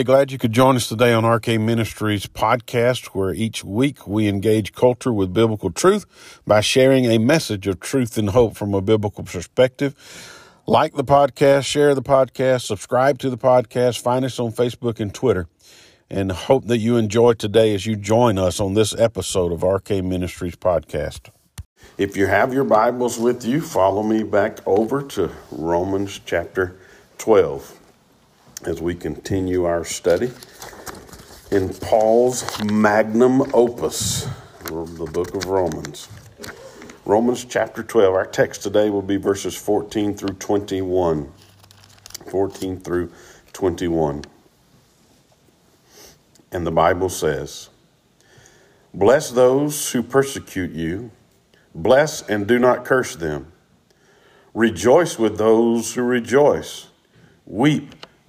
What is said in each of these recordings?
Hey, glad you could join us today on RK Ministries podcast, where each week we engage culture with biblical truth by sharing a message of truth and hope from a biblical perspective. Like the podcast, share the podcast, subscribe to the podcast, find us on Facebook and Twitter, and hope that you enjoy today as you join us on this episode of RK Ministries podcast. If you have your Bibles with you, follow me back over to Romans chapter 12 as we continue our study in Paul's magnum opus, the book of Romans. Romans chapter 12. Our text today will be verses 14 through 21. 14 through 21. And the Bible says, Bless those who persecute you, bless and do not curse them. Rejoice with those who rejoice, weep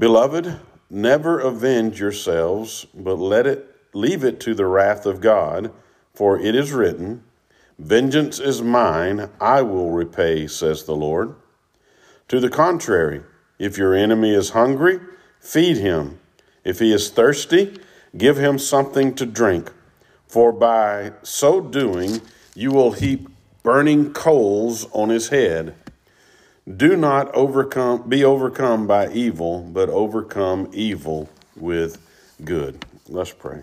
Beloved, never avenge yourselves, but let it leave it to the wrath of God, for it is written, Vengeance is mine, I will repay, says the Lord. To the contrary, if your enemy is hungry, feed him. If he is thirsty, give him something to drink, for by so doing you will heap burning coals on his head. Do not overcome be overcome by evil, but overcome evil with good. Let's pray.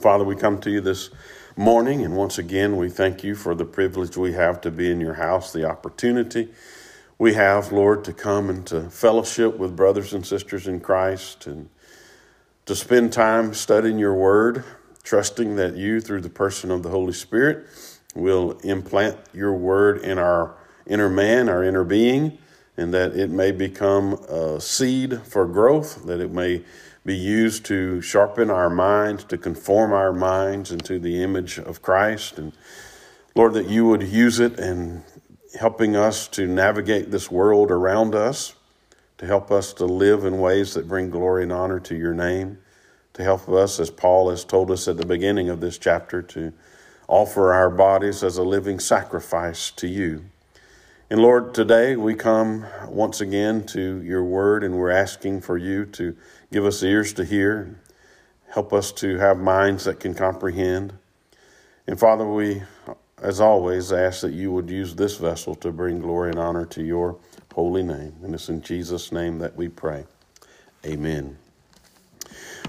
Father, we come to you this morning, and once again, we thank you for the privilege we have to be in your house, the opportunity we have, Lord, to come and to fellowship with brothers and sisters in Christ and to spend time studying your word, trusting that you, through the person of the Holy Spirit, will implant your word in our inner man, our inner being, and that it may become a seed for growth, that it may be used to sharpen our minds, to conform our minds into the image of Christ. And Lord, that you would use it in helping us to navigate this world around us, to help us to live in ways that bring glory and honor to your name, to help us, as Paul has told us at the beginning of this chapter, to offer our bodies as a living sacrifice to you. And Lord, today we come once again to your word and we're asking for you to give us ears to hear, help us to have minds that can comprehend. And Father, we, as always, ask that you would use this vessel to bring glory and honor to your holy name. And it's in Jesus' name that we pray. Amen.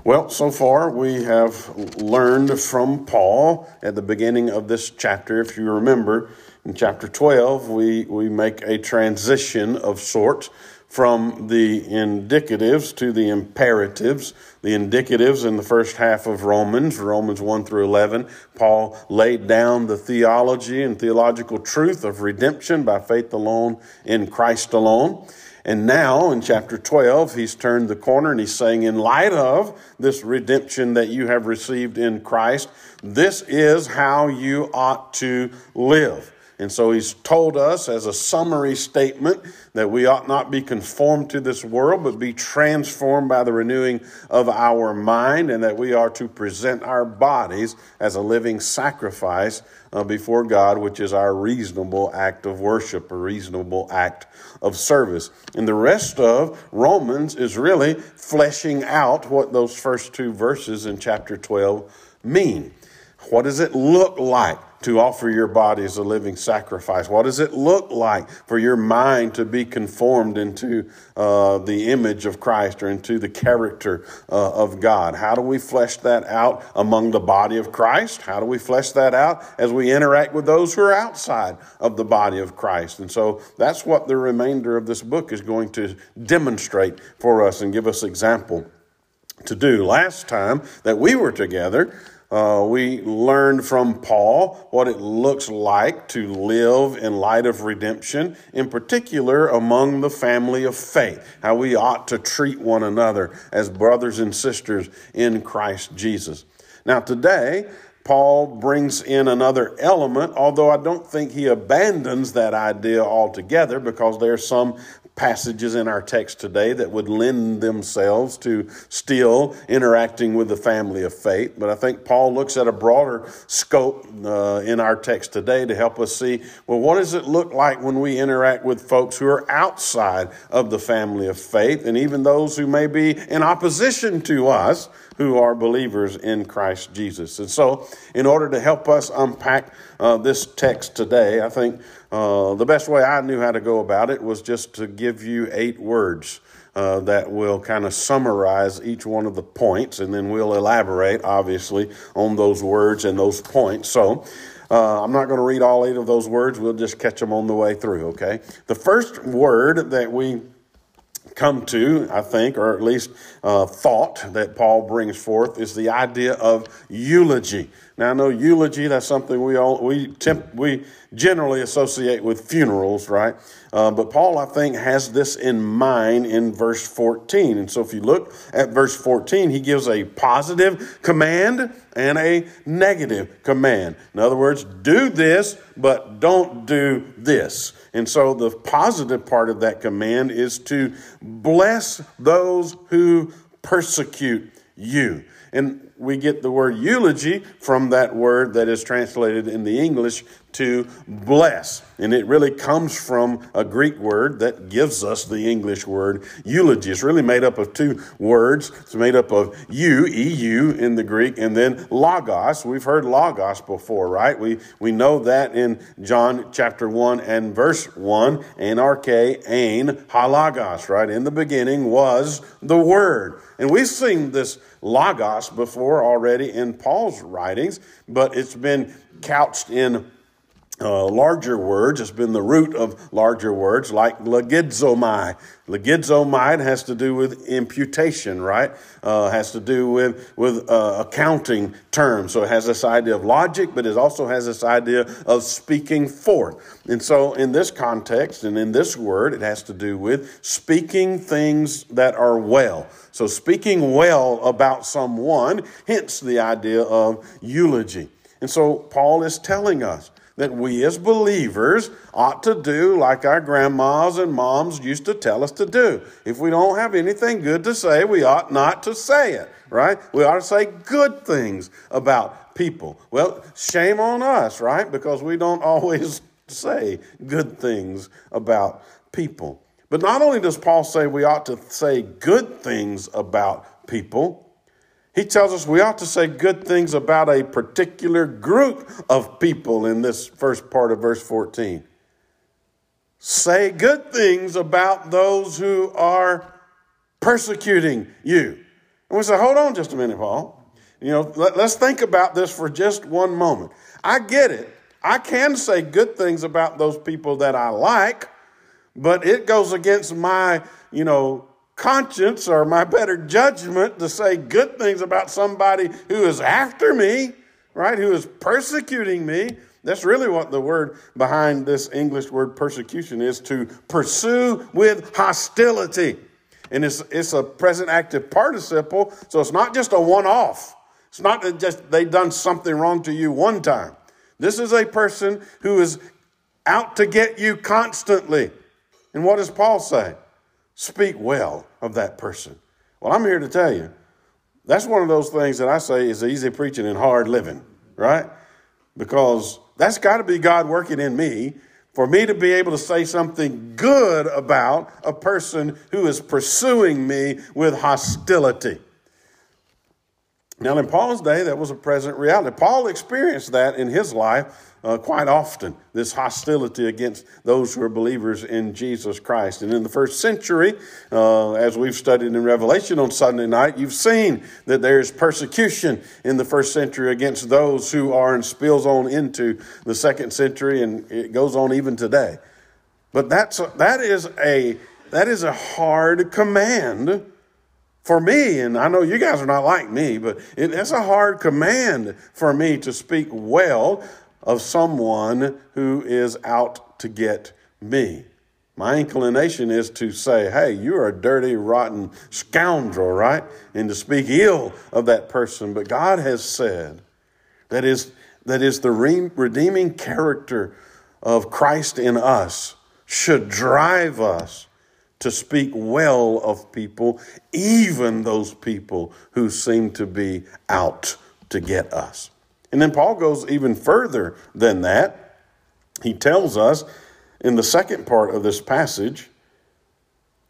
Well, so far we have learned from Paul at the beginning of this chapter. If you remember, in chapter 12, we, we make a transition of sorts from the indicatives to the imperatives. The indicatives in the first half of Romans, Romans 1 through 11, Paul laid down the theology and theological truth of redemption by faith alone in Christ alone. And now in chapter 12, he's turned the corner and he's saying, in light of this redemption that you have received in Christ, this is how you ought to live. And so he's told us as a summary statement that we ought not be conformed to this world, but be transformed by the renewing of our mind, and that we are to present our bodies as a living sacrifice uh, before God, which is our reasonable act of worship, a reasonable act of service. And the rest of Romans is really fleshing out what those first two verses in chapter 12 mean. What does it look like to offer your body as a living sacrifice? What does it look like for your mind to be conformed into uh, the image of Christ or into the character uh, of God? How do we flesh that out among the body of Christ? How do we flesh that out as we interact with those who are outside of the body of Christ? And so that's what the remainder of this book is going to demonstrate for us and give us example to do. Last time that we were together, Uh, we learned from Paul what it looks like to live in light of redemption, in particular among the family of faith, how we ought to treat one another as brothers and sisters in Christ Jesus. Now, today, Paul brings in another element, although I don't think he abandons that idea altogether because there are some passages in our text today that would lend themselves to still interacting with the family of faith. But I think Paul looks at a broader scope uh, in our text today to help us see well, what does it look like when we interact with folks who are outside of the family of faith and even those who may be in opposition to us? Who are believers in Christ Jesus. And so, in order to help us unpack uh, this text today, I think uh, the best way I knew how to go about it was just to give you eight words uh, that will kind of summarize each one of the points, and then we'll elaborate, obviously, on those words and those points. So, uh, I'm not going to read all eight of those words. We'll just catch them on the way through, okay? The first word that we come to, I think, or at least uh, thought that Paul brings forth is the idea of eulogy. Now, I know eulogy, that's something we all, we, temp, we generally associate with funerals, right? Uh, but Paul, I think, has this in mind in verse 14. And so if you look at verse 14, he gives a positive command and a negative command. In other words, do this, but don't do this. And so the positive part of that command is to bless those who persecute you. And we get the word eulogy from that word that is translated in the English to bless. And it really comes from a Greek word that gives us the English word eulogy. It's really made up of two words. It's made up of eu, eu in the Greek, and then logos. We've heard logos before, right? We, we know that in John chapter 1 and verse 1, anarche, ain, halagos, right? In the beginning was the word. And we've seen this logos before already in Paul's writings, but it's been couched in uh, larger words. It's been the root of larger words like logizomai. Logizomai has to do with imputation, right? Uh, has to do with, with uh, accounting terms. So it has this idea of logic, but it also has this idea of speaking forth. And so in this context and in this word, it has to do with speaking things that are well. So speaking well about someone, hence the idea of eulogy. And so Paul is telling us that we as believers ought to do like our grandmas and moms used to tell us to do. If we don't have anything good to say, we ought not to say it, right? We ought to say good things about people. Well, shame on us, right? Because we don't always say good things about people. But not only does Paul say we ought to say good things about people, he tells us we ought to say good things about a particular group of people in this first part of verse 14. Say good things about those who are persecuting you. And we say, hold on just a minute, Paul. You know, let, us think about this for just one moment. I get it. I can say good things about those people that I like, but it goes against my, you know, conscience or my better judgment to say good things about somebody who is after me, right? Who is persecuting me. That's really what the word behind this English word persecution is to pursue with hostility. And it's, it's a present active participle, so it's not just a one off. It's not just they've done something wrong to you one time. This is a person who is out to get you constantly. And what does Paul say? Speak well of that person. Well, I'm here to tell you that's one of those things that I say is easy preaching and hard living, right? Because that's got to be God working in me for me to be able to say something good about a person who is pursuing me with hostility. Now, in Paul's day, that was a present reality. Paul experienced that in his life uh, quite often this hostility against those who are believers in Jesus Christ. And in the first century, uh, as we've studied in Revelation on Sunday night, you've seen that there's persecution in the first century against those who are and spills on into the second century, and it goes on even today. But that's that is a that is a hard command for me, and I know you guys are not like me, but it, it's a hard command for me to speak well of someone who is out to get me. My inclination is to say, hey, you're a dirty, rotten scoundrel, right? And to speak ill of that person. But God has said that is, that is the redeeming character of Christ in us should drive us to speak well of people, even those people who seem to be out to get us. And then Paul goes even further than that. He tells us in the second part of this passage,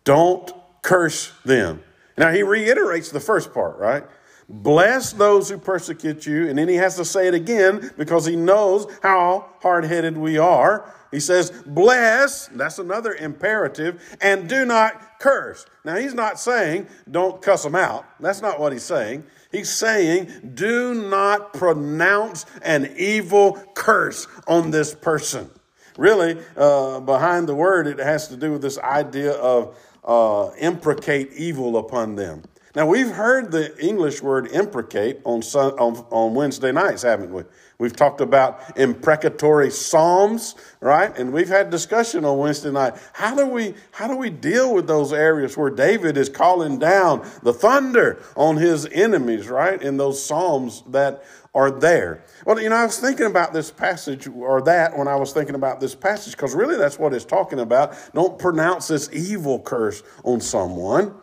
don't curse them. Now he reiterates the first part, right? Bless those who persecute you. And then he has to say it again because he knows how hard headed we are. He says, bless, that's another imperative, and do not curse. Now, he's not saying don't cuss them out. That's not what he's saying. He's saying do not pronounce an evil curse on this person. Really, uh, behind the word, it has to do with this idea of uh, imprecate evil upon them. Now, we've heard the English word imprecate on, on, on Wednesday nights, haven't we? We've talked about imprecatory psalms, right? And we've had discussion on Wednesday night. How do we how do we deal with those areas where David is calling down the thunder on his enemies, right? In those psalms that are there. Well, you know, I was thinking about this passage or that when I was thinking about this passage because really that's what it's talking about. Don't pronounce this evil curse on someone.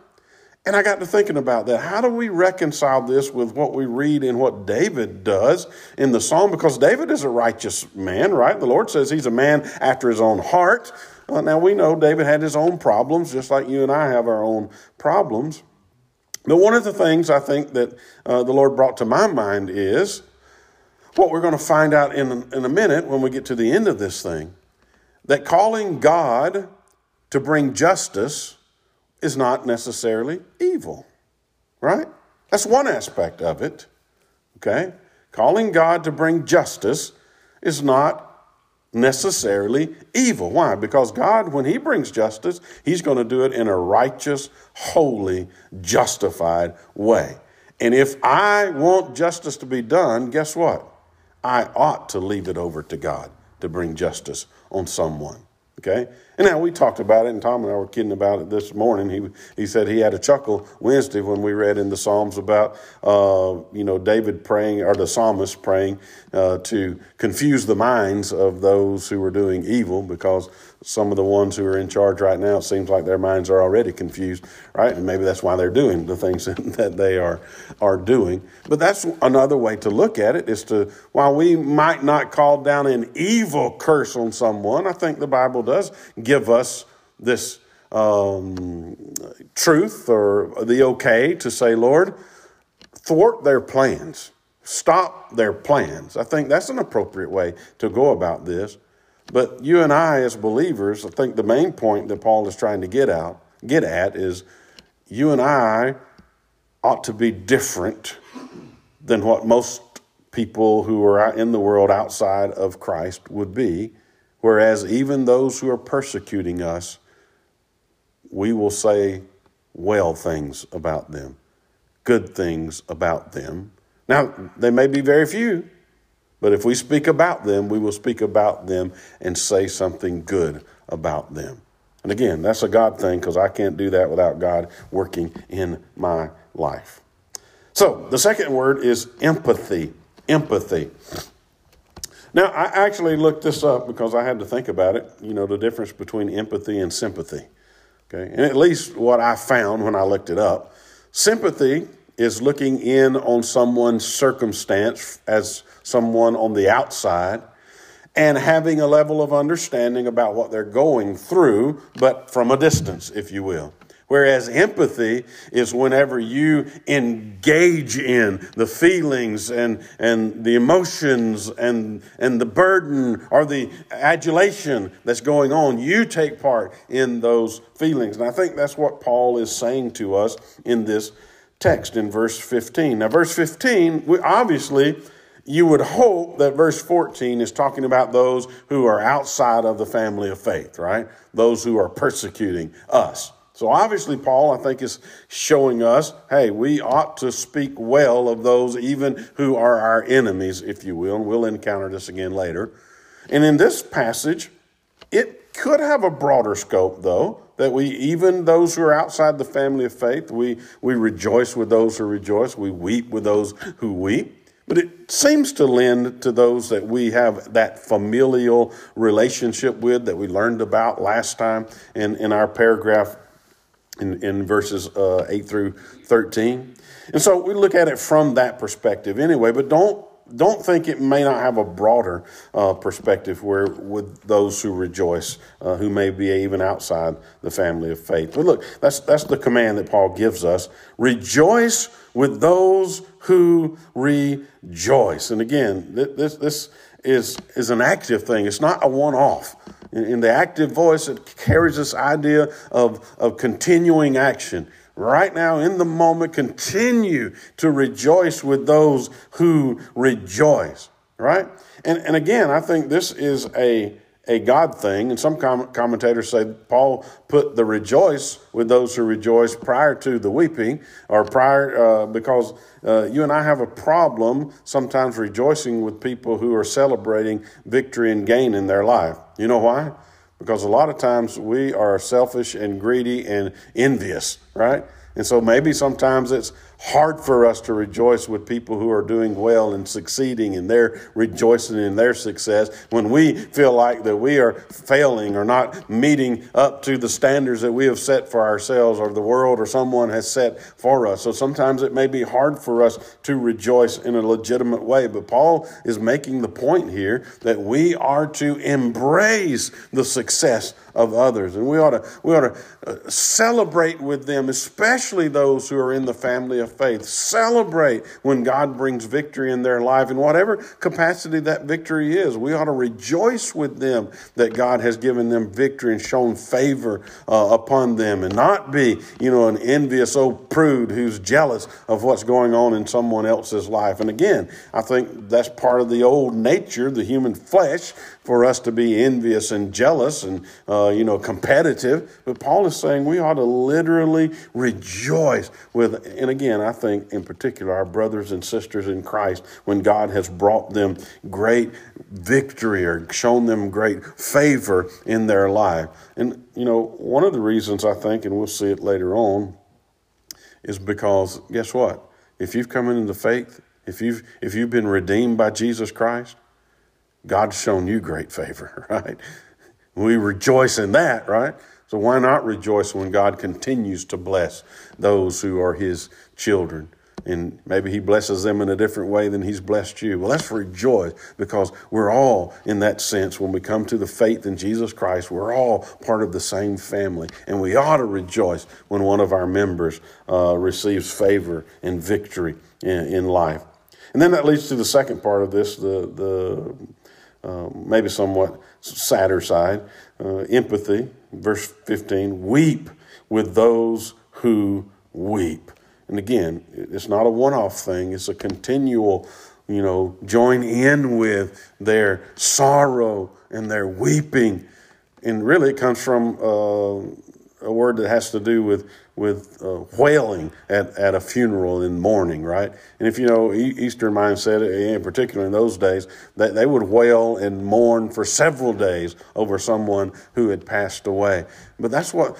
And I got to thinking about that. How do we reconcile this with what we read in what David does in the psalm? Because David is a righteous man, right? The Lord says he's a man after his own heart. Uh, now we know David had his own problems, just like you and I have our own problems. But one of the things I think that uh, the Lord brought to my mind is what we're going to find out in, in a minute when we get to the end of this thing that calling God to bring justice is not necessarily evil, right? That's one aspect of it, okay? Calling God to bring justice is not necessarily evil. Why? Because God, when He brings justice, He's going to do it in a righteous, holy, justified way. And if I want justice to be done, guess what? I ought to leave it over to God to bring justice on someone. Okay? And now we talked about it, and Tom and I were kidding about it this morning. He, he said he had a chuckle Wednesday when we read in the Psalms about, uh, you know, David praying, or the psalmist praying uh, to confuse the minds of those who were doing evil because some of the ones who are in charge right now, it seems like their minds are already confused, right? And maybe that's why they're doing the things that they are, are doing. But that's another way to look at it is to, while we might not call down an evil curse on someone, I think the Bible does give us this um, truth or the okay to say, Lord, thwart their plans, stop their plans. I think that's an appropriate way to go about this. But you and I, as believers, I think the main point that Paul is trying to get out, get at, is you and I ought to be different than what most people who are in the world outside of Christ would be. Whereas even those who are persecuting us, we will say well things about them, good things about them. Now, they may be very few, but if we speak about them, we will speak about them and say something good about them. And again, that's a God thing because I can't do that without God working in my life. So, the second word is empathy. Empathy. Now, I actually looked this up because I had to think about it, you know, the difference between empathy and sympathy. Okay, and at least what I found when I looked it up sympathy is looking in on someone's circumstance as someone on the outside and having a level of understanding about what they're going through, but from a distance, if you will. Whereas empathy is whenever you engage in the feelings and, and the emotions and, and the burden or the adulation that's going on. You take part in those feelings. And I think that's what Paul is saying to us in this text in verse 15. Now, verse 15, we, obviously, you would hope that verse 14 is talking about those who are outside of the family of faith, right? Those who are persecuting us. So obviously, Paul, I think, is showing us hey, we ought to speak well of those even who are our enemies, if you will. And we'll encounter this again later. And in this passage, it could have a broader scope, though, that we, even those who are outside the family of faith, we, we rejoice with those who rejoice, we weep with those who weep. But it seems to lend to those that we have that familial relationship with that we learned about last time in, in our paragraph in, in verses uh, 8 through 13. And so we look at it from that perspective anyway, but don't don't think it may not have a broader uh, perspective where with those who rejoice, uh, who may be even outside the family of faith. But look, that's that's the command that Paul gives us: rejoice with those who rejoice. And again, this this is is an active thing. It's not a one-off. In, in the active voice, it carries this idea of of continuing action right now in the moment continue to rejoice with those who rejoice right and, and again i think this is a a god thing and some com- commentators say paul put the rejoice with those who rejoice prior to the weeping or prior uh, because uh, you and i have a problem sometimes rejoicing with people who are celebrating victory and gain in their life you know why because a lot of times we are selfish and greedy and envious, right? And so maybe sometimes it's hard for us to rejoice with people who are doing well and succeeding and they're rejoicing in their success when we feel like that we are failing or not meeting up to the standards that we have set for ourselves or the world or someone has set for us. So sometimes it may be hard for us to rejoice in a legitimate way. But Paul is making the point here that we are to embrace the success of others and we ought to, we ought to uh, celebrate with them, especially those who are in the family of faith. Celebrate when God brings victory in their life in whatever capacity that victory is. We ought to rejoice with them that God has given them victory and shown favor uh, upon them and not be, you know, an envious old prude who's jealous of what's going on in someone else's life. And again, I think that's part of the old nature, the human flesh, for us to be envious and jealous and, uh, you know, competitive. But Paul is saying we ought to literally rejoice with, and again, I think in particular, our brothers and sisters in Christ, when God has brought them great victory or shown them great favor in their life. And, you know, one of the reasons I think, and we'll see it later on, is because guess what? If you've come into faith, if you've if you've been redeemed by Jesus Christ, God's shown you great favor, right? We rejoice in that, right? So why not rejoice when God continues to bless those who are his children? And maybe he blesses them in a different way than he's blessed you. Well, let's rejoice because we're all, in that sense, when we come to the faith in Jesus Christ, we're all part of the same family. And we ought to rejoice when one of our members uh, receives favor and victory in, in life. And then that leads to the second part of this, the, the uh, maybe somewhat sadder side. Uh, empathy, verse 15, weep with those who weep. And again, it's not a one off thing, it's a continual, you know, join in with their sorrow and their weeping. And really, it comes from uh, a word that has to do with with uh, wailing at, at a funeral in mourning, right? And if you know Eastern mindset, in particular in those days, that they would wail and mourn for several days over someone who had passed away. But that's what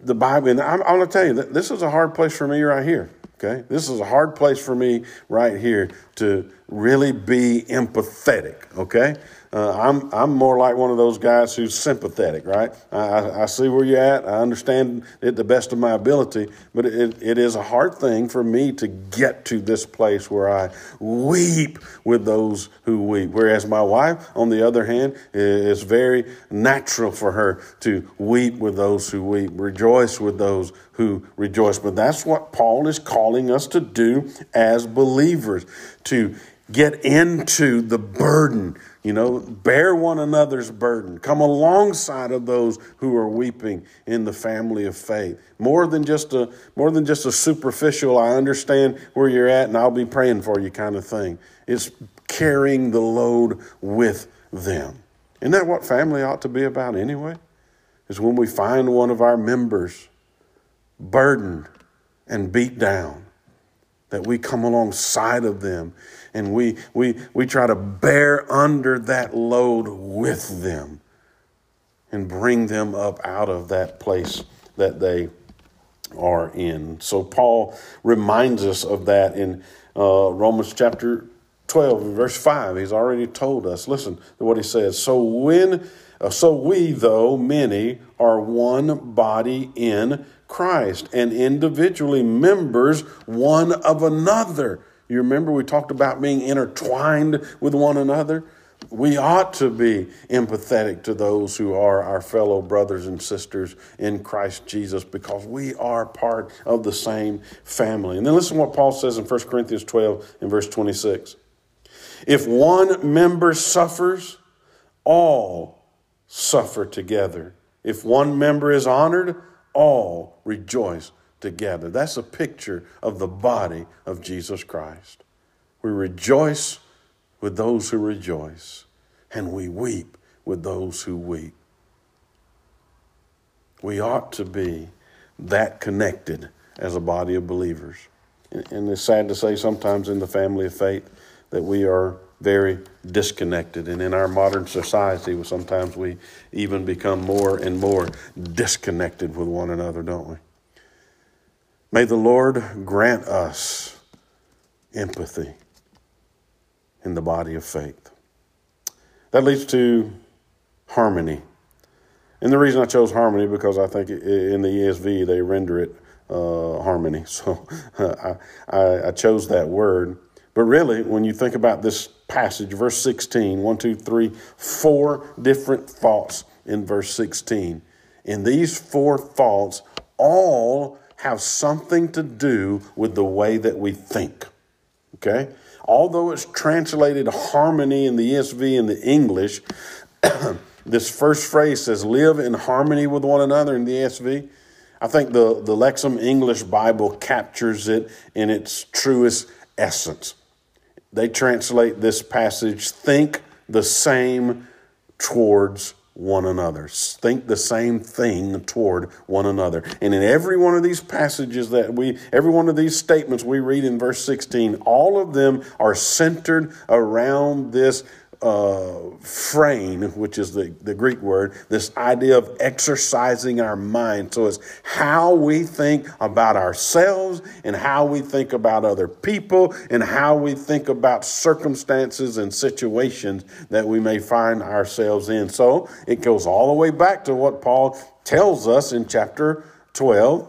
the Bible. And I'm, I'm going to tell you that this is a hard place for me right here. Okay, this is a hard place for me right here to really be empathetic. Okay, uh, I'm I'm more like one of those guys who's sympathetic, right? I, I see where you're at. I understand it the best of my ability, but it, it is a hard thing for me to get to this place where I weep with those who weep. Whereas my wife, on the other hand, is very natural for her to weep with those who weep, rejoice with those who rejoice. But that's what Paul is calling us to do as believers to get into the burden you know, bear one another's burden. Come alongside of those who are weeping in the family of faith. More than just a more than just a superficial, I understand where you're at and I'll be praying for you kind of thing. It's carrying the load with them. Isn't that what family ought to be about anyway? Is when we find one of our members burdened and beat down, that we come alongside of them and we, we, we try to bear under that load with them and bring them up out of that place that they are in. So Paul reminds us of that in uh, Romans chapter 12, verse 5. He's already told us. Listen to what he says. So when uh, so we though many are one body in Christ and individually members one of another. You remember we talked about being intertwined with one another? We ought to be empathetic to those who are our fellow brothers and sisters in Christ Jesus because we are part of the same family. And then listen to what Paul says in 1 Corinthians 12 and verse 26. If one member suffers, all suffer together. If one member is honored, all rejoice together. That's a picture of the body of Jesus Christ. We rejoice with those who rejoice, and we weep with those who weep. We ought to be that connected as a body of believers. And it's sad to say sometimes in the family of faith that we are very disconnected. And in our modern society, sometimes we even become more and more disconnected with one another, don't we? May the Lord grant us empathy in the body of faith. That leads to harmony. And the reason I chose harmony because I think in the ESV they render it uh, harmony. So I, I, I, chose that word. But really, when you think about this passage, verse 16, one, two, three, four different thoughts in verse 16. And these four thoughts all have something to do with the way that we think. Okay? although it's translated harmony in the ESV and the English, this first phrase says live in harmony with one another in the ESV. I think the, the Lexham English Bible captures it in its truest essence. They translate this passage think the same towards one another. Think the same thing toward one another. And in every one of these passages that we, every one of these statements we read in verse 16, all of them are centered around this uh, frame, which is the, the Greek word, this idea of exercising our mind. So it's how we think about ourselves and how we think about other people and how we think about circumstances and situations that we may find ourselves in. So it goes all the way back to what Paul tells us in chapter 12,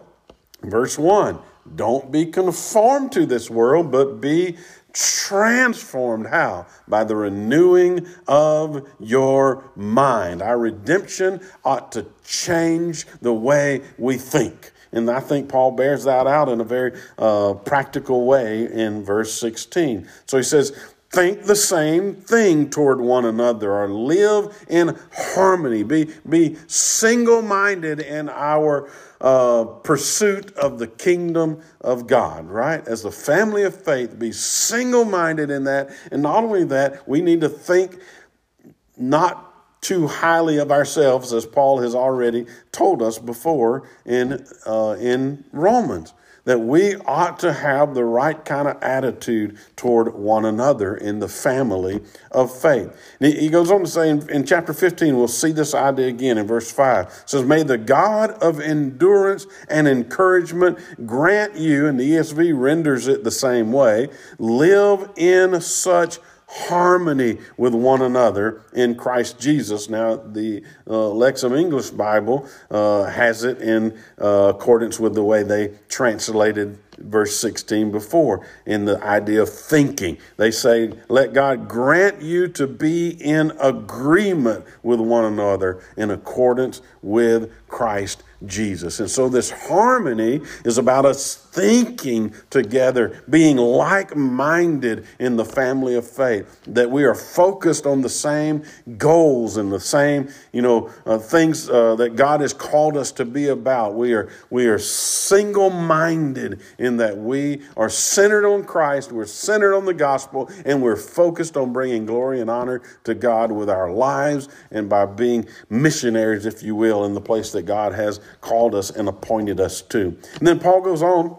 verse 1. Don't be conformed to this world, but be transformed. How? By the renewing of your mind. Our redemption ought to change the way we think. And I think Paul bears that out in a very uh, practical way in verse 16. So he says, think the same thing toward one another or live in harmony. Be, be single minded in our uh, pursuit of the kingdom of God, right? As the family of faith, be single minded in that. And not only that, we need to think not too highly of ourselves, as Paul has already told us before in, uh, in Romans that we ought to have the right kind of attitude toward one another in the family of faith. he goes on to say in, in, chapter 15, we'll see this idea again in verse 5. It says, May the God of endurance and encouragement grant you, and the ESV renders it the same way, live in such harmony with one another in Christ Jesus. Now, the uh, Lexham English Bible uh, has it in uh, accordance with the way they translated verse 16 before in the idea of thinking. They say, Let God grant you to be in agreement with one another in accordance with Christ Jesus. And so this harmony is about us thinking together, being like minded in the family of faith, that we are focused on the same goals and the same, you know, uh, things uh, that God has called us to be about. We are, we are single minded in in that we are centered on Christ, we're centered on the gospel, and we're focused on bringing glory and honor to God with our lives and by being missionaries, if you will, in the place that God has called us and appointed us to. And then Paul goes on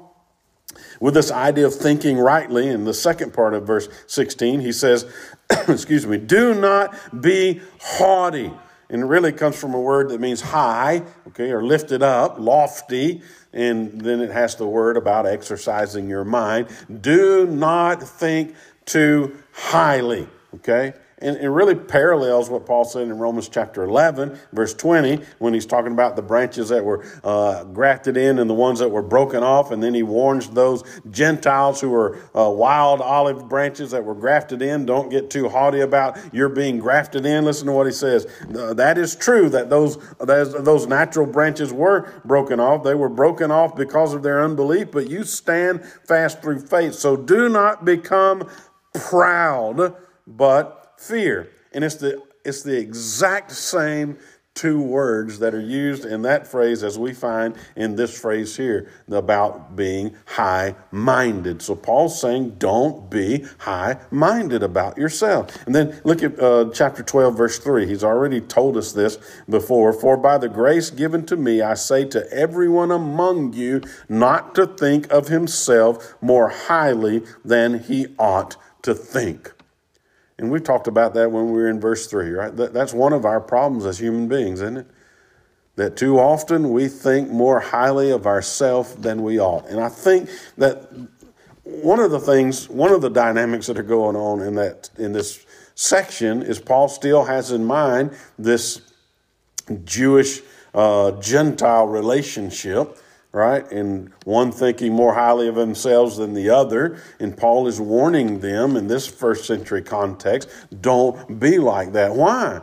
with this idea of thinking rightly in the second part of verse 16 he says excuse me do not be haughty. And it really comes from a word that means high okay or lifted up lofty. And then it has the word about exercising your mind. Do not think too highly okay and it really parallels what Paul said in Romans chapter 11, verse 20, when he's talking about the branches that were uh, grafted in and the ones that were broken off. And then he warns those Gentiles who are uh, wild olive branches that were grafted in, don't get too haughty about your being grafted in. Listen to what he says. That is true that those, those natural branches were broken off. They were broken off because of their unbelief, but you stand fast through faith. So do not become proud, but fear. And it's the, it's the exact same two words that are used in that phrase as we find in this phrase here about being high minded. So Paul's saying, don't be high minded about yourself. And then look at uh, chapter 12, verse 3. He's already told us this before. For by the grace given to me, I say to everyone among you not to think of himself more highly than he ought to think. And we've talked about that when we were in verse 3, right? That's one of our problems as human beings, isn't it? That too often we think more highly of ourselves than we ought. And I think that one of the things, one of the dynamics that are going on in that in this section is Paul still has in mind this Jewish uh, Gentile relationship right? And one thinking more highly of themselves than the other. And Paul is warning them in this first century context don't be like that. Why?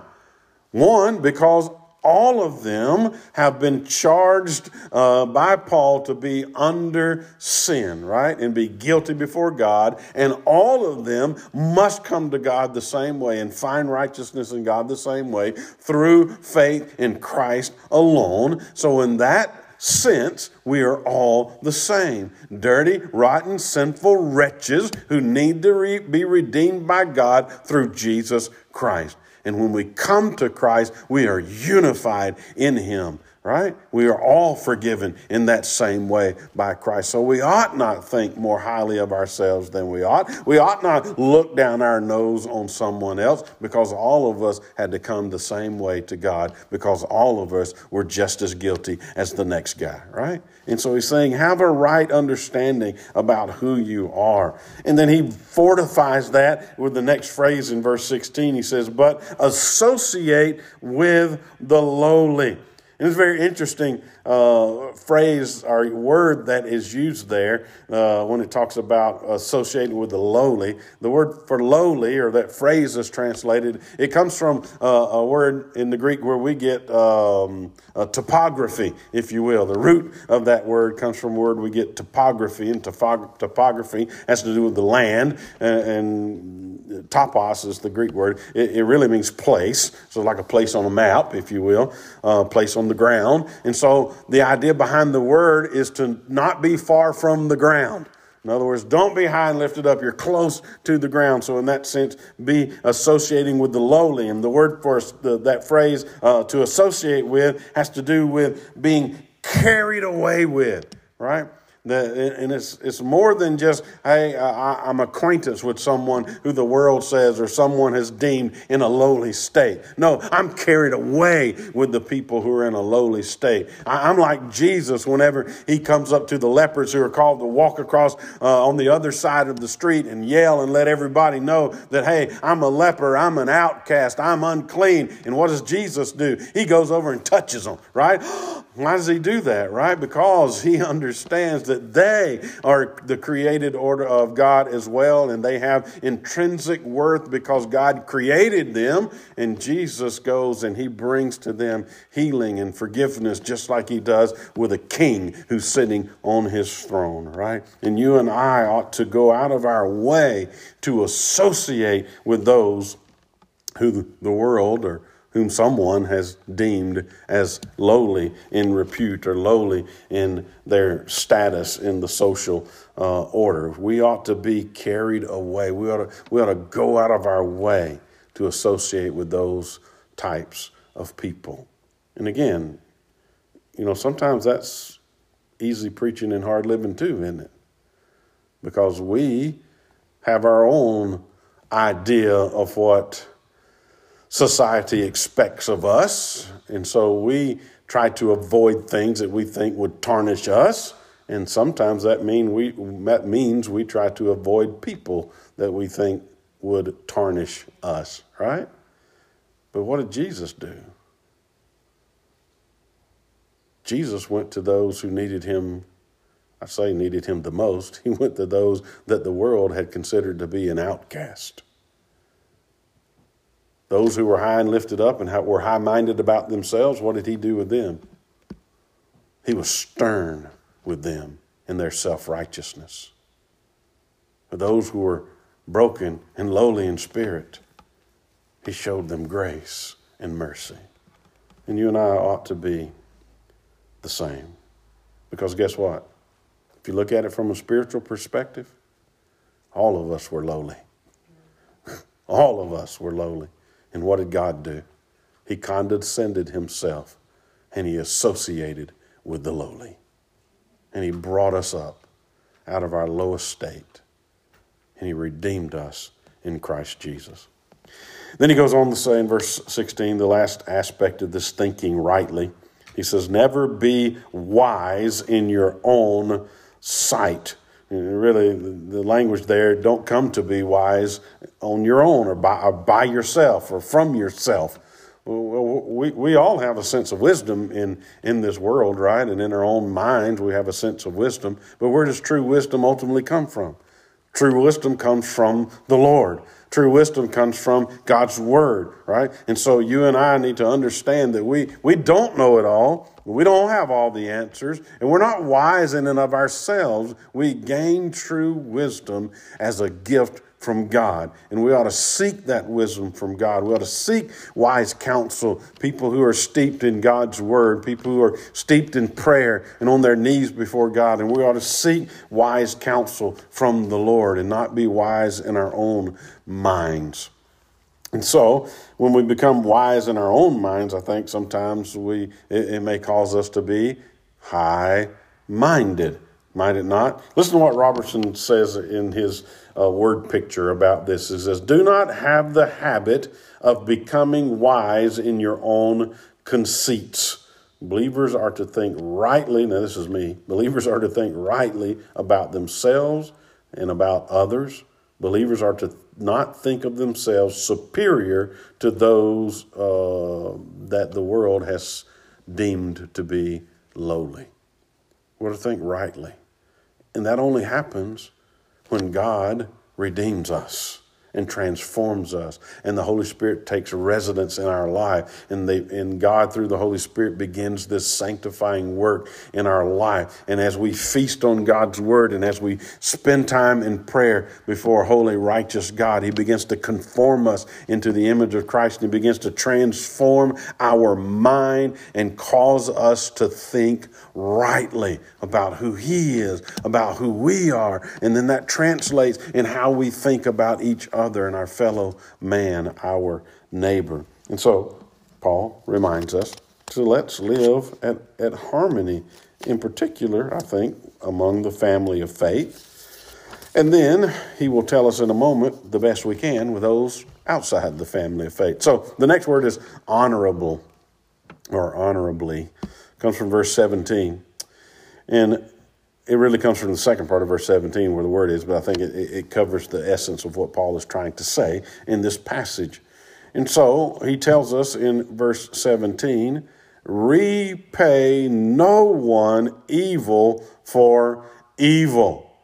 One, because all of them have been charged uh, by Paul to be under sin, right? And be guilty before God. And all of them must come to God the same way and find righteousness in God the same way through faith in Christ alone. So, in that since we are all the same dirty, rotten, sinful wretches who need to re- be redeemed by God through Jesus Christ. And when we come to Christ, we are unified in Him right? We are all forgiven in that same way by Christ. So we ought not think more highly of ourselves than we ought. We ought not look down our nose on someone else because all of us had to come the same way to God because all of us were just as guilty as the next guy, right? And so he's saying, have a right understanding about who you are. And then he fortifies that with the next phrase in verse 16. He says, but associate with the lowly. And it's very interesting uh, phrase or word that is used there uh, when it talks about associating with the lowly. The word for lowly, or that phrase is translated, it comes from uh, a word in the Greek where we get um, topography, if you will. The root of that word comes from a word we get topography, and topography has to do with the land, and, and topos is the Greek word. It, it, really means place. So, like a place on a map, if you will, uh, place on the ground. And so, the idea behind the word is to not be far from the ground. In other words, don't be high and lifted up. You're close to the ground. So, in that sense, be associating with the lowly. And the word for that phrase uh, to associate with has to do with being carried away with, right? And it's, it's more than just, hey, I, am acquaintance with someone who the world says or someone has deemed in a lowly state. No, I'm carried away with the people who are in a lowly state. I, am like Jesus whenever he comes up to the lepers who are called to walk across uh, on the other side of the street and yell and let everybody know that, hey, I'm a leper, I'm an outcast, I'm unclean. And what does Jesus do? He goes over and touches them, right? Why does he do that, right? Because he understands that they are the created order of God as well, and they have intrinsic worth because God created them. And Jesus goes and he brings to them healing and forgiveness, just like he does with a king who's sitting on his throne, right? And you and I ought to go out of our way to associate with those who the world or whom someone has deemed as lowly in repute or lowly in their status in the social uh, order. We ought to be carried away. We ought to, we ought to go out of our way to associate with those types of people. And again, you know, sometimes that's easy preaching and hard living too, isn't it? Because we have our own idea of what society expects of us. And so we try to avoid things that we think would tarnish us. And sometimes that, mean we, that means we try to avoid people that we think would tarnish us, right? But what did Jesus do? Jesus went to those who needed him. I say needed him the most. He went to those that the world had considered to be an outcast. Those who were high and lifted up and were high minded about themselves, what did he do with them? He was stern with them in their self righteousness. For those who were broken and lowly in spirit, he showed them grace and mercy. And you and I ought to be the same. Because guess what? If you look at it from a spiritual perspective, all of us were lowly. all of us were lowly. And what did God do? He condescended himself and he associated with the lowly. And he brought us up out of our lowest state. And he redeemed us in Christ Jesus. Then he goes on to say in verse 16, the last aspect of this thinking rightly. He says, Never be wise in your own sight really the language there don't come to be wise on your own or by, or by yourself or from yourself. We, we all have a sense of wisdom in, in this world right? And in our own minds we have a sense of wisdom. But where does true wisdom ultimately come from? True wisdom comes from the lord. True wisdom comes from God's word, right? And so you and I need to understand that we, we don't know it all. We don't have all the answers, and we're not wise in and of ourselves. We gain true wisdom as a gift from God. And we ought to seek that wisdom from God. We ought to seek wise counsel, people who are steeped in God's word, people who are steeped in prayer and on their knees before God. And we ought to seek wise counsel from the Lord and not be wise in our own minds. And so, when we become wise in our own minds, I think sometimes we it, it may cause us to be high minded. Might it not? Listen to what Robertson says in his uh, word picture about this. He says, Do not have the habit of becoming wise in your own conceits. Believers are to think rightly, now this is me, believers are to think rightly about themselves and about others. Believers are to not think of themselves superior to those uh, that the world has deemed to be lowly. We're to think rightly. And that only happens when God redeems us and transforms us. And the Holy Spirit takes residence in our life. And, they, and God, through the Holy Spirit, begins this sanctifying work in our life. And as we feast on God's Word and as we spend time in prayer before a holy, righteous God, He begins to conform us into the image of Christ. And He begins to transform our mind and cause us to think rightly about who He is, about who we are. And then that translates in how we think about each other other and our fellow man, our neighbor. And so Paul reminds us to let's live at, at harmony, in particular, I think, among the family of faith. And then he will tell us in a moment the best we can with those outside the family of faith. So the next word is honorable or honorably. comes from verse 17. And it really comes from the second part of verse 17 where the word is, but I think it, it covers the essence of what Paul is trying to say in this passage. And so he tells us in verse 17 repay no one evil for evil,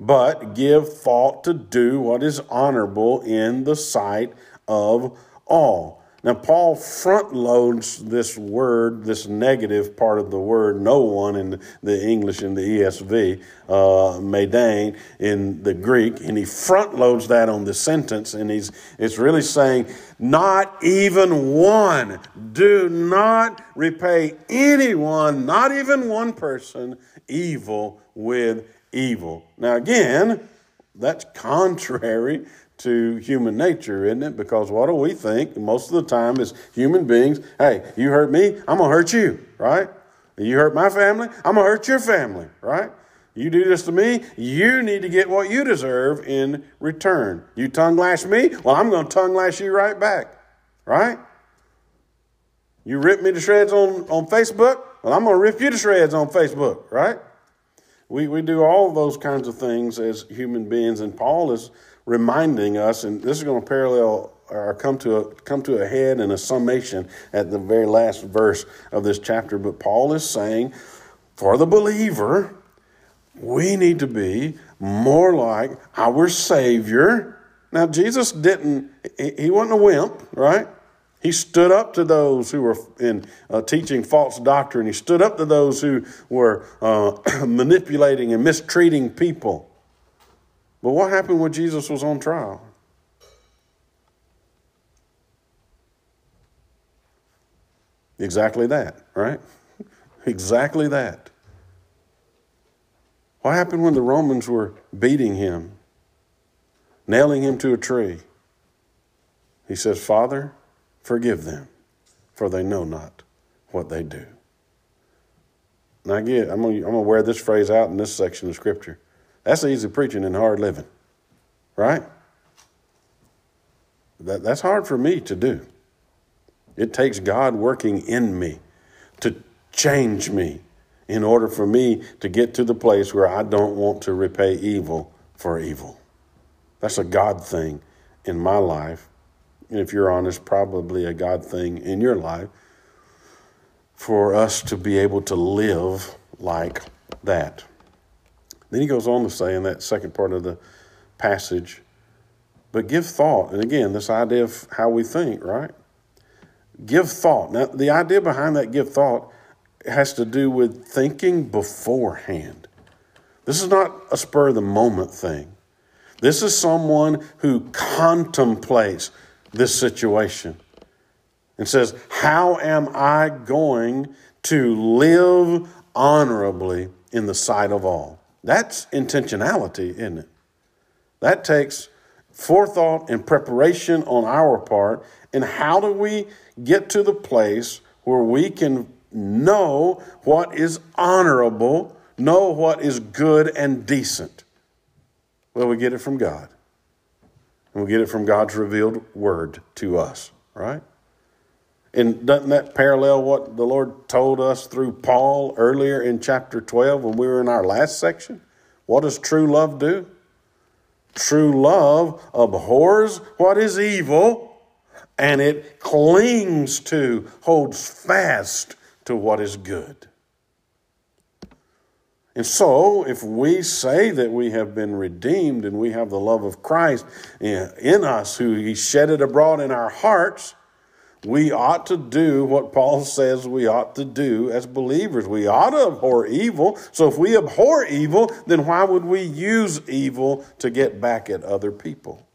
but give thought to do what is honorable in the sight of all. Now, Paul front loads this word, this negative part of the word, no one in the English in the ESV, uh, Medein in the Greek, and he front loads that on the sentence, and he's it's really saying, not even one. Do not repay anyone, not even one person, evil with evil. Now, again, that's contrary to human nature, isn't it? Because what do we think most of the time as human beings? Hey, you hurt me, I'm going to hurt you, right? You hurt my family, I'm going to hurt your family, right? You do this to me, you need to get what you deserve in return. You tongue lash me, well, I'm going to tongue lash you right back, right? You rip me to shreds on, on Facebook, well, I'm going to rip you to shreds on Facebook, right? We, we do all those kinds of things as human beings, and Paul is reminding us, and this is going to parallel or come to a come to a head and a summation at the very last verse of this chapter. But Paul is saying, for the believer, we need to be more like our Savior. Now, Jesus didn't; he wasn't a wimp, right? He stood up to those who were in uh, teaching false doctrine. He stood up to those who were uh, manipulating and mistreating people. But what happened when Jesus was on trial? Exactly that, right? exactly that. What happened when the Romans were beating him, nailing him to a tree? He says, Father, forgive them, for they know not what they do. Now, again, I'm going to wear this phrase out in this section of Scripture. That's easy preaching and hard living, right? That, that's hard for me to do. It takes God working in me to change me in order for me to get to the place where I don't want to repay evil for evil. That's a God thing in my life. And if you're honest, probably a God thing in your life for us to be able to live like that. Then he goes on to say in that second part of the passage, but give thought. And again, this idea of how we think, right? Give thought. Now, the idea behind that give thought has to do with thinking beforehand. This is not a spur of the moment thing. This is someone who contemplates this situation and says, How am I going to live honorably in the sight of all? That's intentionality, isn't it? That takes forethought and preparation on our part. And how do we get to the place where we can know what is honorable, know what is good and decent? Well, we get it from God. And we get it from God's revealed word to us, right? And doesn't that parallel what the Lord told us through Paul earlier in chapter 12 when we were in our last section? What does true love do? True love abhors what is evil and it clings to, holds fast to what is good. And so, if we say that we have been redeemed and we have the love of Christ in us, who He shed it abroad in our hearts, we ought to do what Paul says we ought to do as believers. We ought to abhor evil. So if we abhor evil, then why would we use evil to get back at other people?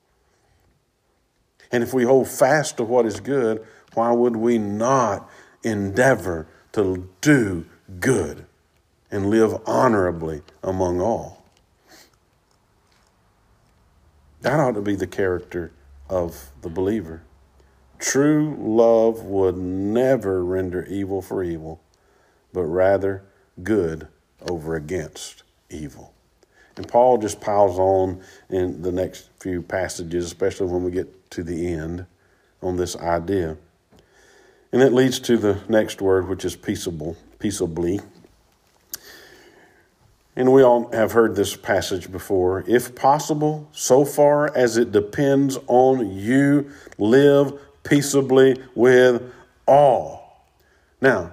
And if we hold fast to what is good, why would we not endeavor to do good and live honorably among all? That ought to be the character of the believer. True love would never render evil for evil, but rather good over against evil. And Paul just piles on in the next few passages, especially when we get to the end, on this idea. And it leads to the next word, which is peaceable, peaceably. And we all have heard this passage before. If possible, so far as it depends on you, live peaceably with all. Now,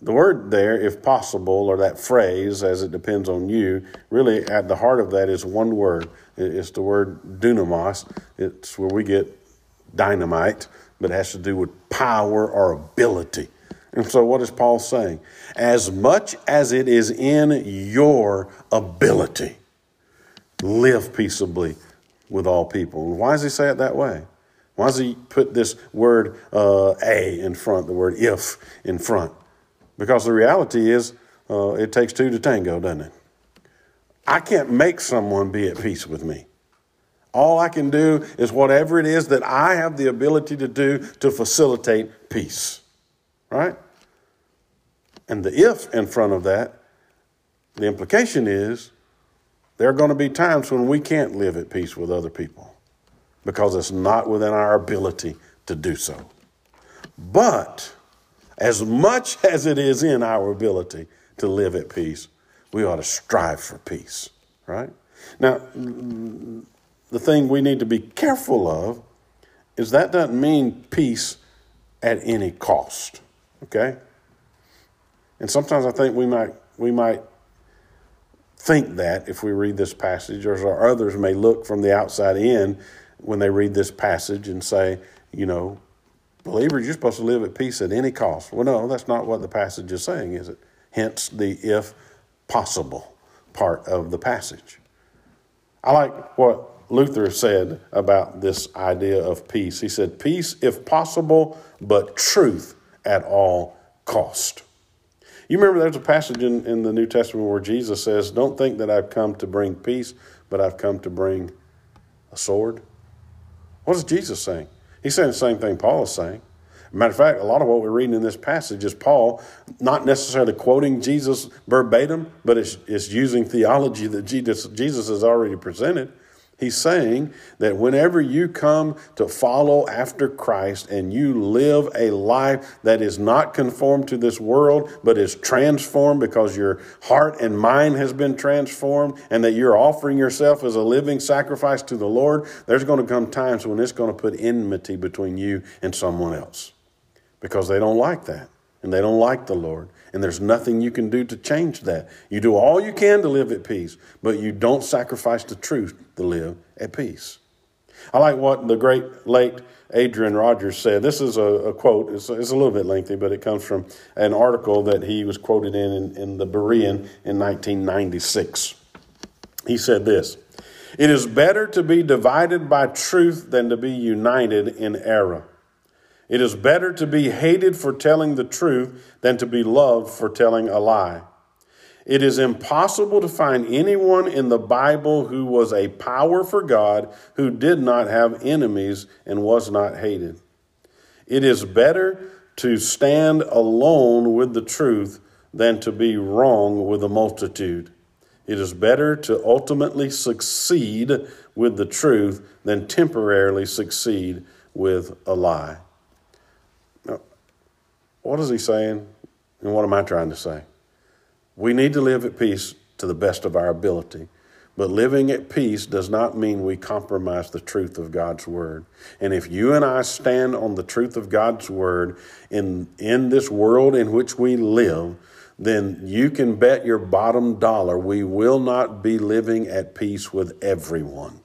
the word there, if possible, or that phrase, as it depends on you, really at the heart of that is one word. It's the word dunamos. It's where we get dynamite, but it has to do with power or ability. And so, what is Paul saying? As much as it is in your ability, live peaceably with all people. Why does he say it that way? Why does he put this word uh, a in front, the word if in front? Because the reality is, uh, it takes two to tango, doesn't it? I can't make someone be at peace with me. All I can do is whatever it is that I have the ability to do to facilitate peace. Right? And the if in front of that, the implication is there are going to be times when we can't live at peace with other people because it's not within our ability to do so. But as much as it is in our ability to live at peace, we ought to strive for peace, right? Now, the thing we need to be careful of is that doesn't mean peace at any cost, okay? And sometimes I think we might we might think that if we read this passage, or others may look from the outside in when they read this passage and say, you know, believers, you're supposed to live at peace at any cost. Well, no, that's not what the passage is saying, is it? Hence the if possible part of the passage. I like what Luther said about this idea of peace. He said, Peace if possible, but truth at all cost. You remember there's a passage in, in the New Testament where Jesus says, Don't think that I've come to bring peace, but I've come to bring a sword. What is Jesus saying? He's saying the same thing Paul is saying. Matter of fact, a lot of what we're reading in this passage is Paul not necessarily quoting Jesus verbatim, but it's, it's using theology that Jesus, Jesus has already presented. He's saying that whenever you come to follow after Christ and you live a life that is not conformed to this world, but is transformed because your heart and mind has been transformed, and that you're offering yourself as a living sacrifice to the Lord, there's going to come times when it's going to put enmity between you and someone else because they don't like that and they don't like the Lord. And there's nothing you can do to change that. You do all you can to live at peace, but you don't sacrifice the truth to live at peace. I like what the great late Adrian Rogers said. This is a, a quote, it's, it's, a little bit lengthy, but it comes from an article that he was quoted in, in in the Berean in 1996. He said this It is better to be divided by truth than to be united in error. It is better to be hated for telling the truth than to be loved for telling a lie. It is impossible to find anyone in the Bible who was a power for God who did not have enemies and was not hated. It is better to stand alone with the truth than to be wrong with a multitude. It is better to ultimately succeed with the truth than temporarily succeed with a lie. What is he saying? And what am I trying to say? We need to live at peace to the best of our ability. But living at peace does not mean we compromise the truth of God's word. And if you and I stand on the truth of God's word in, in this world in which we live, then you can bet your bottom dollar we will not be living at peace with everyone.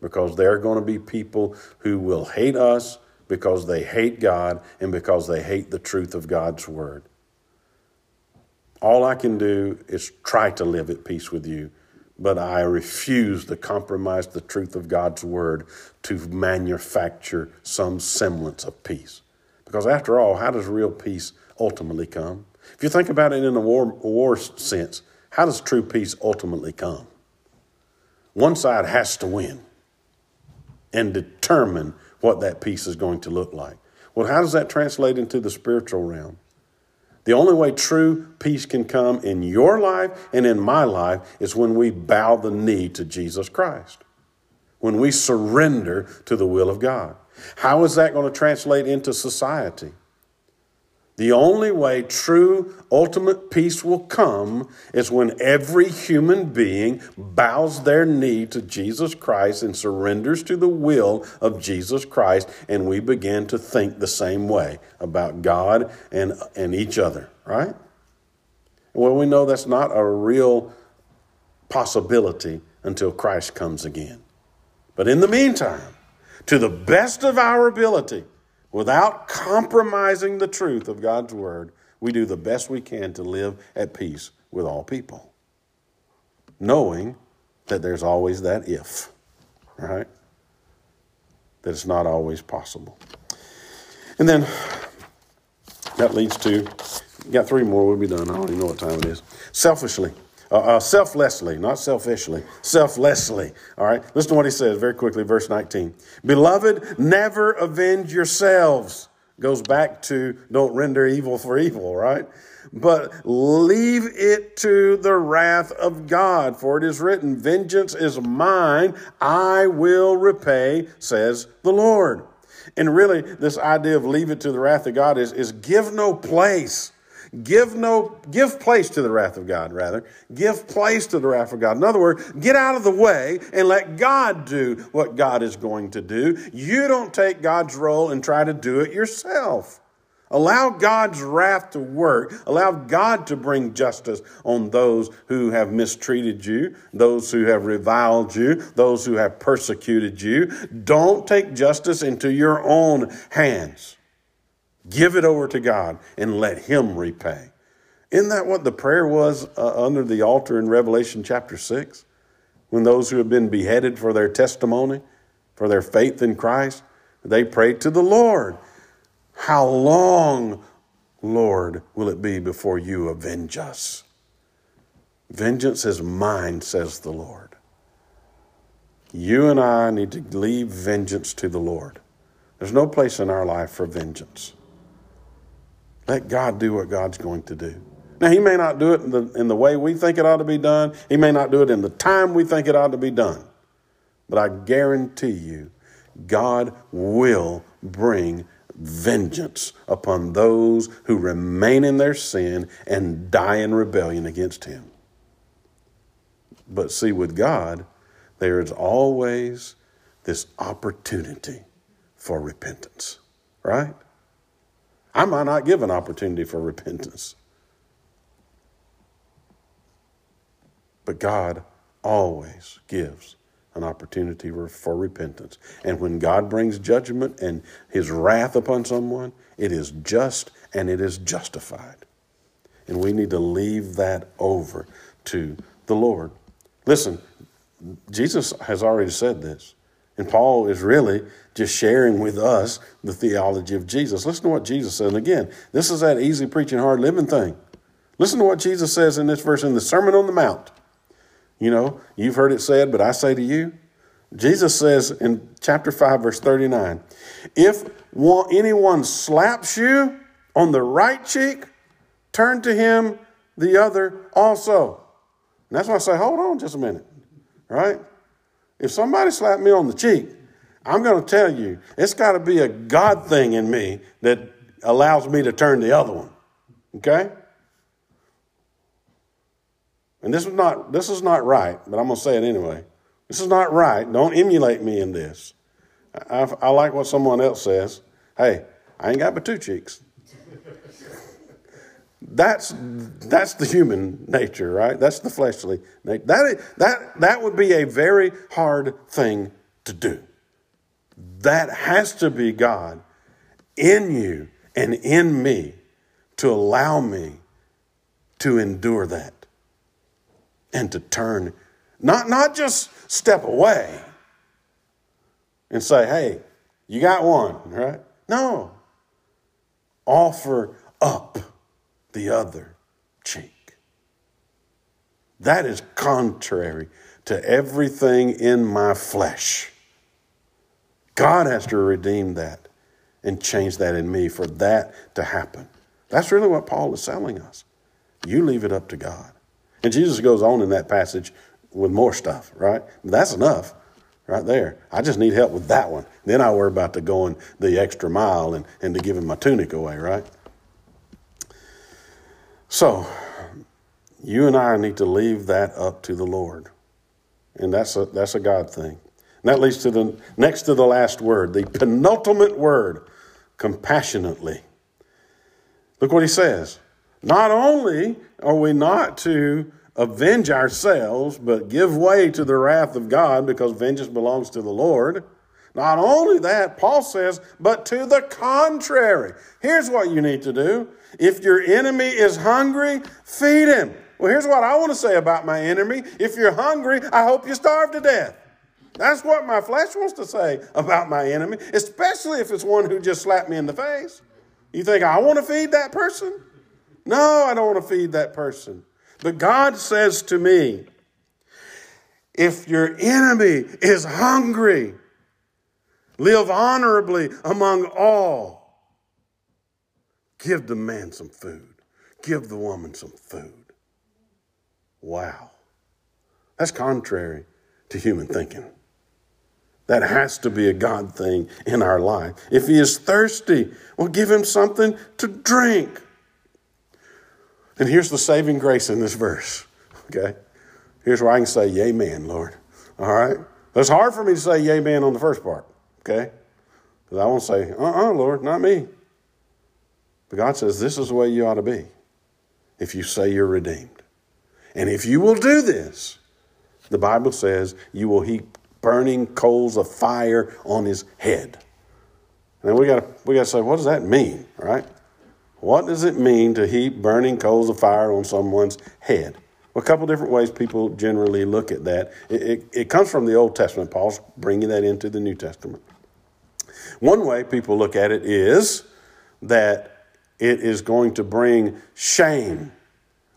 Because there are going to be people who will hate us, because they hate God and because they hate the truth of God's word. All I can do is try to live at peace with you, but I refuse to compromise the truth of God's word to manufacture some semblance of peace. Because after all, how does real peace ultimately come? If you think about it in a war, war sense, how does true peace ultimately come? One side has to win and determine what that peace is going to look like. Well, how does that translate into the spiritual realm? The only way true peace can come in your life and in my life is when we bow the knee to Jesus Christ, when we surrender to the will of God. How is that going to translate into society? The only way true ultimate peace will come is when every human being bows their knee to Jesus Christ and surrenders to the will of Jesus Christ, and we begin to think the same way about God and, and each other, right? Well, we know that's not a real possibility until Christ comes again. But in the meantime, to the best of our ability, without compromising the truth of God's word, we do the best we can to live at peace with all people, knowing that there's always that if, right? That it's not always possible. And then that leads to, got three more, we'll be done. I don't even know what time it is. Selfishly. Uh, uh, selflessly, not selfishly, selflessly. All right, listen to what he says very quickly, verse 19. Beloved, never avenge yourselves. Goes back to don't render evil for evil, right? But leave it to the wrath of God, for it is written, Vengeance is mine, I will repay, says the Lord. And really, this idea of leave it to the wrath of God is, is give no place Give no, give place to the wrath of God, rather. Give place to the wrath of God. In other words, get out of the way and let God do what God is going to do. You don't take God's role and try to do it yourself. Allow God's wrath to work. Allow God to bring justice on those who have mistreated you, those who have reviled you, those who have persecuted you. Don't take justice into your own hands. Give it over to God and let Him repay. Isn't that what the prayer was uh, under the altar in Revelation chapter 6? When those who have been beheaded for their testimony, for their faith in Christ, they prayed to the Lord. How long, Lord, will it be before you avenge us? Vengeance is mine, says the Lord. You and I need to leave vengeance to the Lord. There's no place in our life for vengeance. Let God do what God's going to do. Now, He may not do it in the, in the way we think it ought to be done, He may not do it in the time we think it ought to be done. But I guarantee you, God will bring vengeance upon those who remain in their sin and die in rebellion against Him. But see, with God, there is always this opportunity for repentance, right? I might not give an opportunity for repentance. But God always gives an opportunity for repentance. And when God brings judgment and his wrath upon someone, it is just and it is justified. And we need to leave that over to the Lord. Listen, Jesus has already said this. And Paul is really just sharing with us the theology of Jesus. Listen to what Jesus says. And again, this is that easy preaching, hard living thing. Listen to what Jesus says in this verse in the Sermon on the Mount. You know, you've heard it said, but I say to you, Jesus says in chapter 5, verse 39, if anyone slaps you on the right cheek, turn to him the other also. And that's why I say, hold on just a minute, right? If somebody slapped me on the cheek, I'm going to tell you, it's got to be a God thing in me that allows me to turn the other one. Okay? And this is not this is not right, but I'm going to say it anyway. This is not right. Don't emulate me in this. I, I like what someone else says. Hey, I ain't got but two cheeks. That's that's the human nature, right? That's the fleshly nature. That, that, that would be a very hard thing to do. That has to be God in you and in me to allow me to endure that and to turn, not, not just step away and say, hey, you got one, right? No. Offer up the other cheek. That is contrary to everything in my flesh. God has to redeem that and change that in me for that to happen. That's really what Paul is telling us. You leave it up to God. And Jesus goes on in that passage with more stuff, right? That's enough right there. I just need help with that one. Then I worry about the going the extra mile and, and to giving my tunic away, right? So, you and I need to leave that up to the Lord. And that's a, that's a God thing. And that leads to the next to the last word, the penultimate word, compassionately. Look what he says. Not only are we not to avenge ourselves, but give way to the wrath of God because vengeance belongs to the Lord. Not only that, Paul says, but to the contrary. Here's what you need to do. If your enemy is hungry, feed him. Well, here's what I want to say about my enemy. If you're hungry, I hope you starve to death. That's what my flesh wants to say about my enemy, especially if it's one who just slapped me in the face. You think I want to feed that person? No, I don't want to feed that person. But God says to me, if your enemy is hungry, live honorably among all. Give the man some food, give the woman some food. Wow. That's contrary to human thinking. That has to be a God thing in our life. If he is thirsty, well, give him something to drink. And here's the saving grace in this verse. Okay? Here's where I can say, Amen, Lord. All right? It's hard for me to say Amen on the first part. Okay? Because I won't say, uh uh-uh, uh, Lord, not me. But God says, this is the way you ought to be if you say you're redeemed. And if you will do this, the Bible says you will heap burning coals of fire on his head. Now we gotta we got to say, what does that mean? Right? What does it mean to heap burning coals of fire on someone's head? Well, a couple different ways people generally look at that. It, it, it comes from the Old Testament. Paul's bringing that into the New Testament. One way people look at it is that it is going to bring shame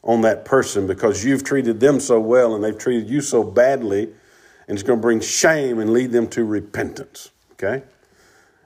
on that person because you've treated them so well and they've treated you so badly and it's going to bring shame and lead them to repentance. Okay?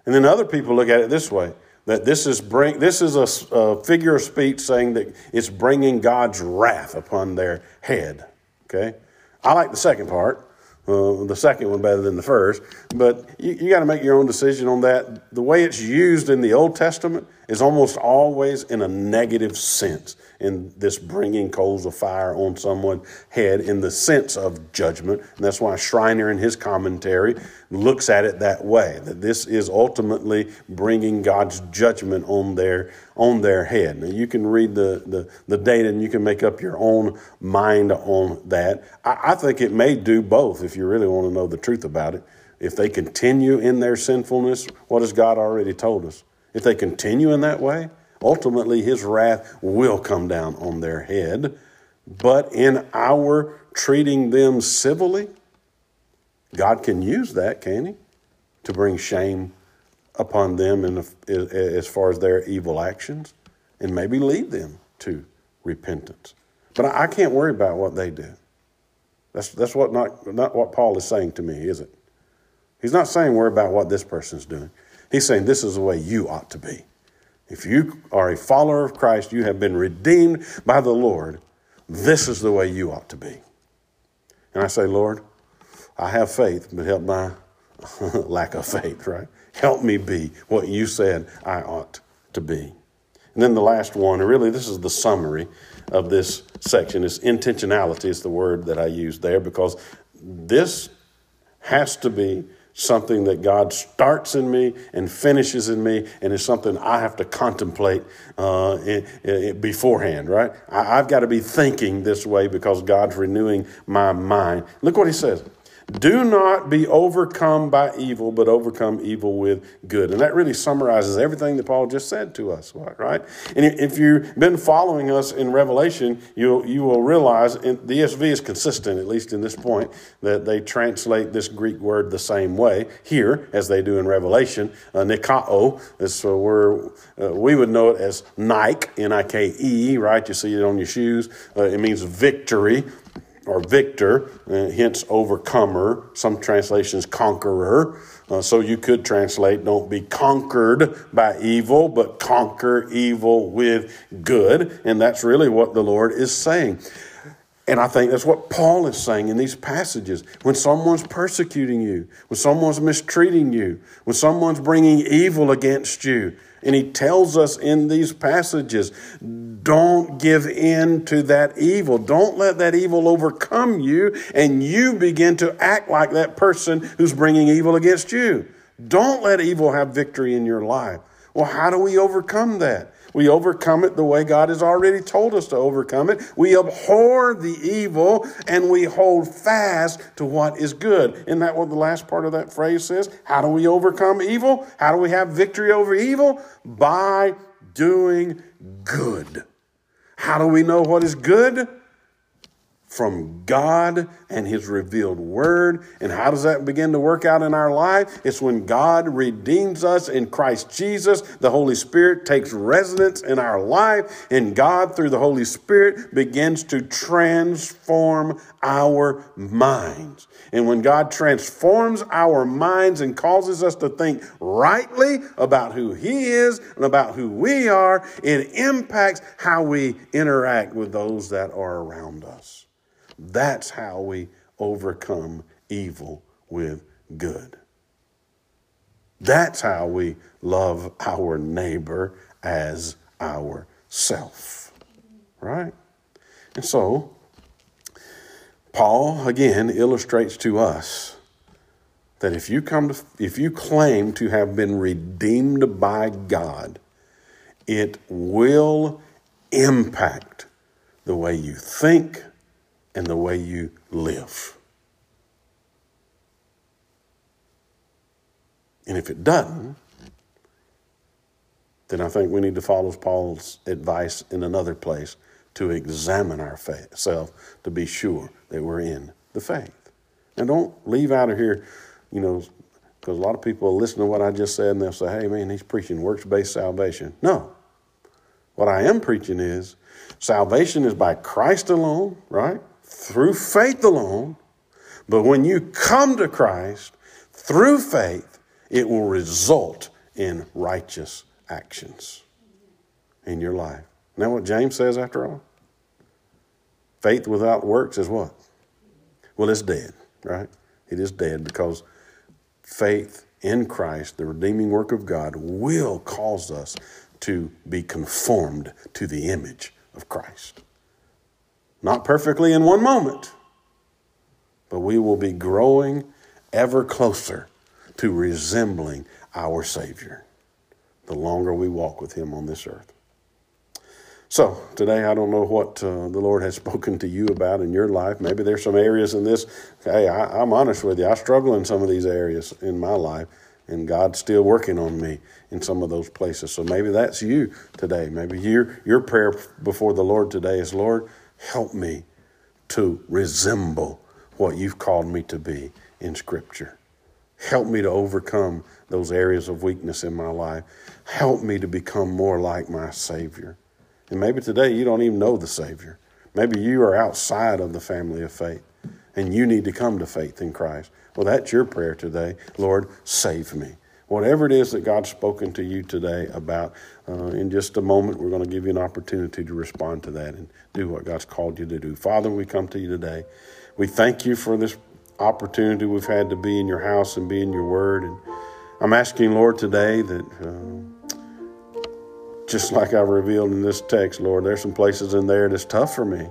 And then other people look at it this way that this is bring this is a, a, figure of speech saying that it's bringing God's wrath upon their head. Okay, I like the second part, uh, the second one better than the first, but you, you got to make your own decision on that. The way it's used in the Old Testament is almost always in a negative sense in this bringing coals of fire on someone's head in the sense of judgment. And that's why Schreiner in his commentary looks at it that way, that this is ultimately bringing God's judgment on their, on their head. Now you can read the, the, the data and you can make up your own mind on that. I, I think it may do both if you really want to know the truth about it. If they continue in their sinfulness, what has God already told us? If they continue in that way, Ultimately, his wrath will come down on their head. But in our treating them civilly, God can use that, can he? To bring shame upon them in, as far as their evil actions and maybe lead them to repentance. But I can't worry about what they do. That's, that's what not, not what Paul is saying to me, is it? He's not saying worry about what this person's doing. He's saying this is the way you ought to be. If you are a follower of Christ, you have been redeemed by the Lord, this is the way you ought to be. And I say, Lord, I have faith, but help my lack of faith, right? Help me be what you said I ought to be. And then the last one, really this is the summary of this section, is intentionality is the word that I use there because this has to be something that God starts in me and finishes in me, and is something I have to contemplate uh, in, in, beforehand, right? I, have got to be thinking this way because God's renewing my mind. Look what he says do not be overcome by evil, but overcome evil with good. And that really summarizes everything that Paul just said to us, right? And if you've been following us in Revelation, you'll, you will realize the ESV is consistent, at least in this point, that they translate this Greek word the same way here as they do in Revelation. Uh, Nikao is where uh, we would know it as Nike, N I K E, right? You see it on your shoes. Uh, it means victory or victor, uh, hence overcomer. Some translations conqueror. Uh, so you could translate, don't be conquered by evil, but conquer evil with good. And that's really what the Lord is saying. And I think that's what Paul is saying in these passages. When someone's persecuting you, when someone's mistreating you, when someone's bringing evil against you, and he tells us in these passages don't give in to that evil. Don't let that evil overcome you and you begin to act like that person who's bringing evil against you. Don't let evil have victory in your life. Well, how do we overcome that? We overcome it the way God has already told us to overcome it. We abhor the evil and we hold fast to what is good. Isn't that what the last part of that phrase says? How do we overcome evil? How do we have victory over evil? By doing good. How do we know what is good? From God and His revealed Word. And how does that begin to work out in our life? It's when God redeems us in Christ Jesus. The Holy Spirit takes residence in our life, and God, through the Holy Spirit, begins to transform our minds. And when God transforms our minds and causes us to think rightly about who He is and about who we are, it impacts how we interact with those that are around us. That's how we overcome evil with good. That's how we love our neighbor as ourself. Right? And so, Paul again illustrates to us that if you come to, if you claim to have been redeemed by God, it will impact the way you think, and the way you live. And if it doesn't, then I think we need to follow Paul's advice in another place to examine ourselves to be sure that we're in the faith. And don't leave out of here, you know, because a lot of people listen to what I just said and they'll say, hey, man, he's preaching works based salvation. No. What I am preaching is salvation is by Christ alone, right? Through faith alone. But when you come to Christ through faith, it will result in righteous actions in your life. Now, what James says after all? Faith without works is what? Well, it's dead, right? It is dead because faith in Christ, the redeeming work of God, will cause us to be conformed to the image of Christ. Not perfectly in one moment, but we will be growing ever closer to resembling our Savior the longer we walk with Him on this earth. So, today I don't know what uh, the Lord has spoken to you about in your life. Maybe there's some areas in this. Hey, I, I'm honest with you. I struggle in some of these areas in my life, and God's still working on me in some of those places. So maybe that's you today. Maybe your, your prayer before the Lord today is, Lord, Help me to resemble what you've called me to be in Scripture. Help me to overcome those areas of weakness in my life. Help me to become more like my Savior. And maybe today you don't even know the Savior. Maybe you are outside of the family of faith and you need to come to faith in Christ. Well, that's your prayer today. Lord, save me. Whatever it is that God's spoken to you today about, uh, in just a moment, we're going to give you an opportunity to respond to that and do what God's called you to do. Father, we come to you today. We thank you for this opportunity we've had to be in your house and be in your word. And I'm asking, Lord, today that uh, just like I revealed in this text, Lord, there's some places in there that's tough for me.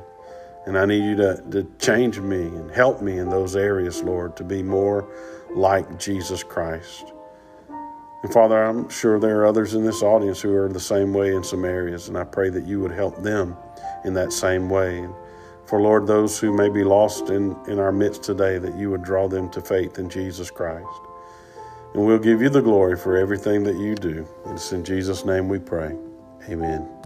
And I need you to, to change me and help me in those areas, Lord, to be more like Jesus Christ. And Father, I'm sure there are others in this audience who are the same way in some areas, and I pray that you would help them in that same way. For Lord, those who may be lost in, in our midst today, that you would draw them to faith in Jesus Christ. And we'll give you the glory for everything that you do. It's in Jesus' name we pray. Amen.